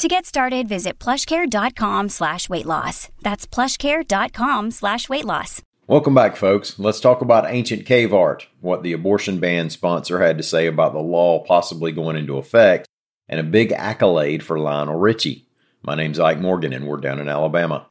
To get started, visit plushcare.com slash weight loss. That's plushcare.com slash weight loss. Welcome back, folks. Let's talk about ancient cave art, what the abortion ban sponsor had to say about the law possibly going into effect, and a big accolade for Lionel Richie. My name's Ike Morgan, and we're down in Alabama.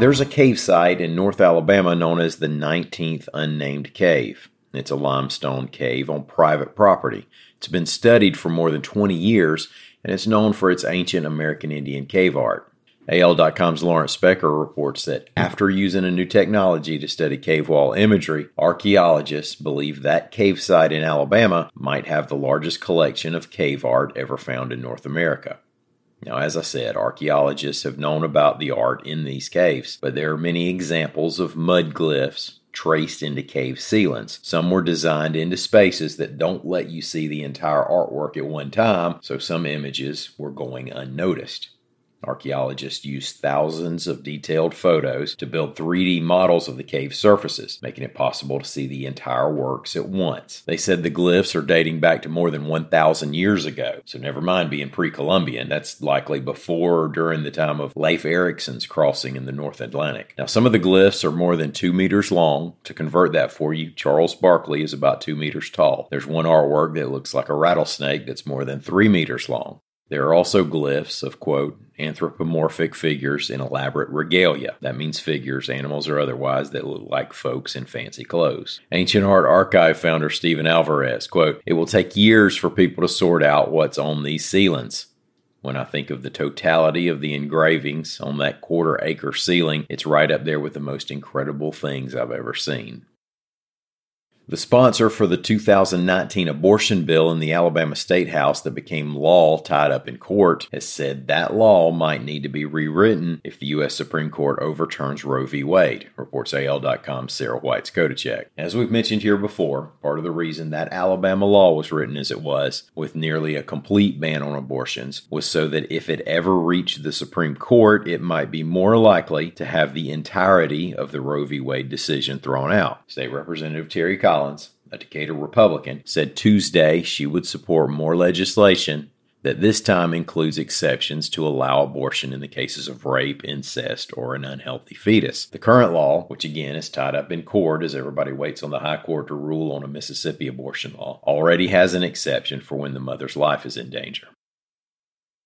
There's a cave site in North Alabama known as the 19th Unnamed Cave. It's a limestone cave on private property. It's been studied for more than 20 years, and it's known for its ancient American Indian cave art. AL.com's Lawrence Specker reports that after using a new technology to study cave wall imagery, archaeologists believe that cave site in Alabama might have the largest collection of cave art ever found in North America. Now, as I said, archaeologists have known about the art in these caves, but there are many examples of mud glyphs traced into cave ceilings. Some were designed into spaces that don't let you see the entire artwork at one time, so some images were going unnoticed. Archaeologists used thousands of detailed photos to build 3D models of the cave surfaces, making it possible to see the entire works at once. They said the glyphs are dating back to more than 1,000 years ago, so never mind being pre Columbian, that's likely before or during the time of Leif Erikson's crossing in the North Atlantic. Now, some of the glyphs are more than two meters long. To convert that for you, Charles Barkley is about two meters tall. There's one artwork that looks like a rattlesnake that's more than three meters long. There are also glyphs of, quote, anthropomorphic figures in elaborate regalia. That means figures, animals or otherwise, that look like folks in fancy clothes. Ancient Art Archive founder Stephen Alvarez, quote, It will take years for people to sort out what's on these ceilings. When I think of the totality of the engravings on that quarter acre ceiling, it's right up there with the most incredible things I've ever seen. The sponsor for the 2019 abortion bill in the Alabama State House that became law tied up in court has said that law might need to be rewritten if the U.S. Supreme Court overturns Roe v. Wade, reports AL.com's Sarah Whites-Koditschek. As we've mentioned here before, part of the reason that Alabama law was written as it was, with nearly a complete ban on abortions, was so that if it ever reached the Supreme Court, it might be more likely to have the entirety of the Roe v. Wade decision thrown out. State Representative Terry Collins Collins, a Decatur Republican, said Tuesday she would support more legislation that this time includes exceptions to allow abortion in the cases of rape, incest, or an unhealthy fetus. The current law, which again is tied up in court as everybody waits on the High Court to rule on a Mississippi abortion law, already has an exception for when the mother's life is in danger.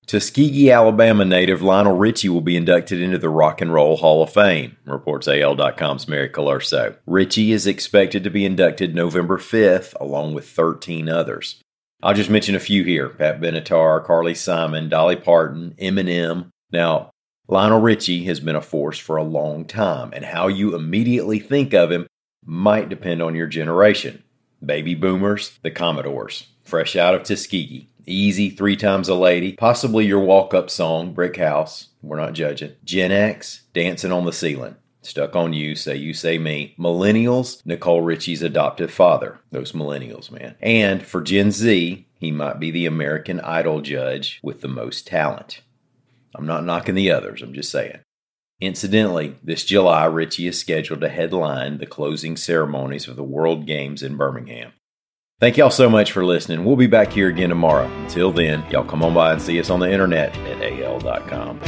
Tuskegee, Alabama native Lionel Richie will be inducted into the Rock and Roll Hall of Fame, reports AL.com's Mary Colurso. Richie is expected to be inducted November 5th, along with 13 others. I'll just mention a few here Pat Benatar, Carly Simon, Dolly Parton, Eminem. Now, Lionel Richie has been a force for a long time, and how you immediately think of him might depend on your generation. Baby boomers, the Commodores, fresh out of Tuskegee. Easy, three times a lady. Possibly your walk up song, Brick House. We're not judging. Gen X, Dancing on the Ceiling. Stuck on You, Say You, Say Me. Millennials, Nicole Richie's adoptive father. Those millennials, man. And for Gen Z, he might be the American Idol judge with the most talent. I'm not knocking the others, I'm just saying. Incidentally, this July, Richie is scheduled to headline the closing ceremonies of the World Games in Birmingham. Thank y'all so much for listening. We'll be back here again tomorrow. Until then, y'all come on by and see us on the internet at al.com.